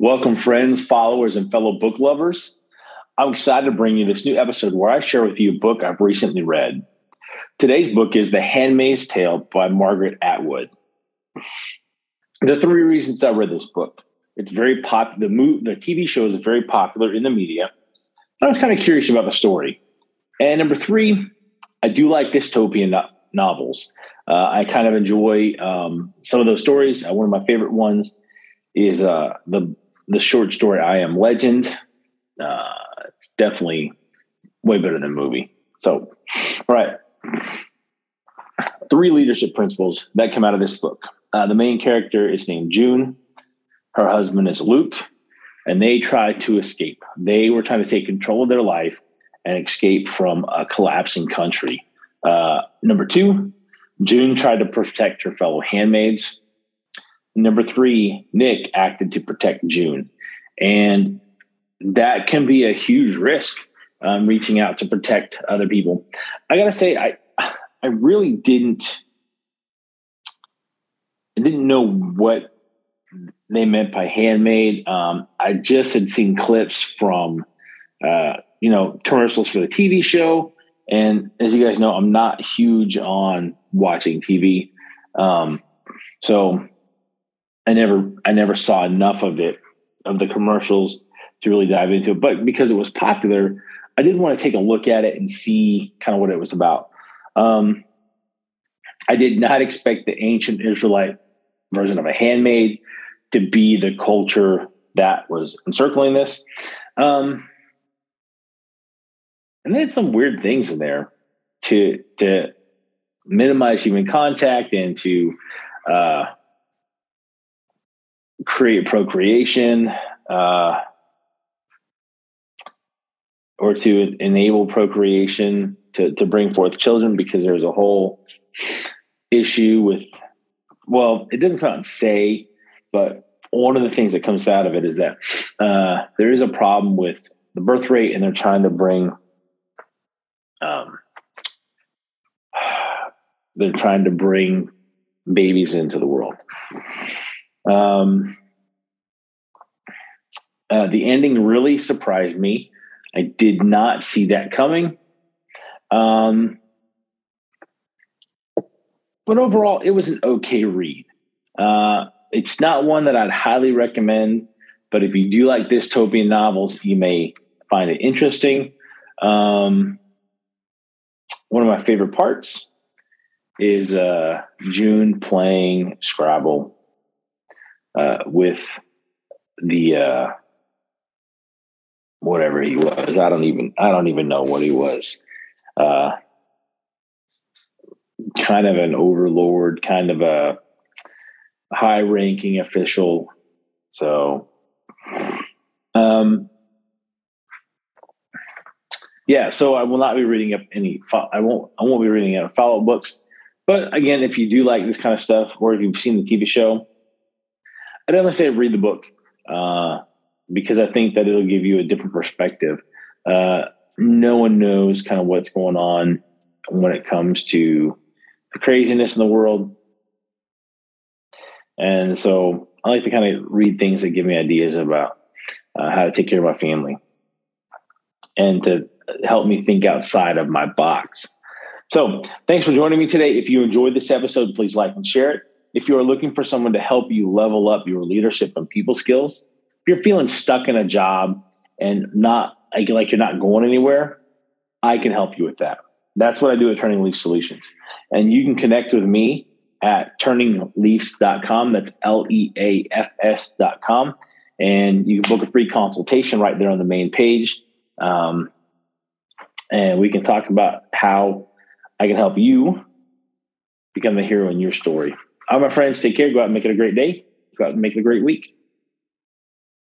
Welcome, friends, followers, and fellow book lovers. I'm excited to bring you this new episode where I share with you a book I've recently read. Today's book is The Handmaid's Tale by Margaret Atwood. The three reasons I read this book. It's very pop. The the TV show is very popular in the media. I was kind of curious about the story. And number three, I do like dystopian no- novels. Uh, I kind of enjoy um, some of those stories. Uh, one of my favorite ones is uh, the the short story "I Am Legend." Uh, it's definitely way better than movie. So, all right, three leadership principles that come out of this book. Uh, the main character is named June. Her husband is Luke, and they try to escape. They were trying to take control of their life and escape from a collapsing country. Uh, number two, June tried to protect her fellow handmaids. Number three, Nick acted to protect June. And that can be a huge risk um, reaching out to protect other people. I got to say, I, I really didn't, I didn't know what they meant by handmaid. Um, I just had seen clips from, uh, you know, commercials for the TV show. And as you guys know, I'm not huge on watching TV. Um, so I never, I never saw enough of it, of the commercials to really dive into it. But because it was popular, I did want to take a look at it and see kind of what it was about. Um, I did not expect the ancient Israelite version of a handmaid to be the culture that was encircling this. Um, and they had some weird things in there to to minimize human contact and to uh, create procreation uh, or to enable procreation to, to bring forth children because there's a whole issue with well it doesn't come out and say but one of the things that comes out of it is that uh, there is a problem with the birth rate and they're trying to bring um, they're trying to bring babies into the world. Um, uh, the ending really surprised me. I did not see that coming. Um, but overall, it was an okay read. Uh, it's not one that I'd highly recommend, but if you do like dystopian novels, you may find it interesting. Um, one of my favorite parts is uh, June playing Scrabble uh, with the uh, whatever he was. I don't even I don't even know what he was. Uh, kind of an overlord, kind of a high ranking official. So, um, yeah, so I will not be reading up any. I won't. I won't be reading up books. But again, if you do like this kind of stuff, or if you've seen the TV show, I definitely say read the book uh, because I think that it'll give you a different perspective. Uh, no one knows kind of what's going on when it comes to the craziness in the world, and so I like to kind of read things that give me ideas about uh, how to take care of my family and to help me think outside of my box. So, thanks for joining me today. If you enjoyed this episode, please like and share it. If you are looking for someone to help you level up your leadership and people skills, you're feeling stuck in a job and not like you're not going anywhere, I can help you with that. That's what I do at Turning Leaf Solutions. And you can connect with me at turningleafs.com. That's L E A F S.com. And you can book a free consultation right there on the main page. Um, and we can talk about how I can help you become the hero in your story. All right, my friends, take care. Go out and make it a great day. Go out and make it a great week.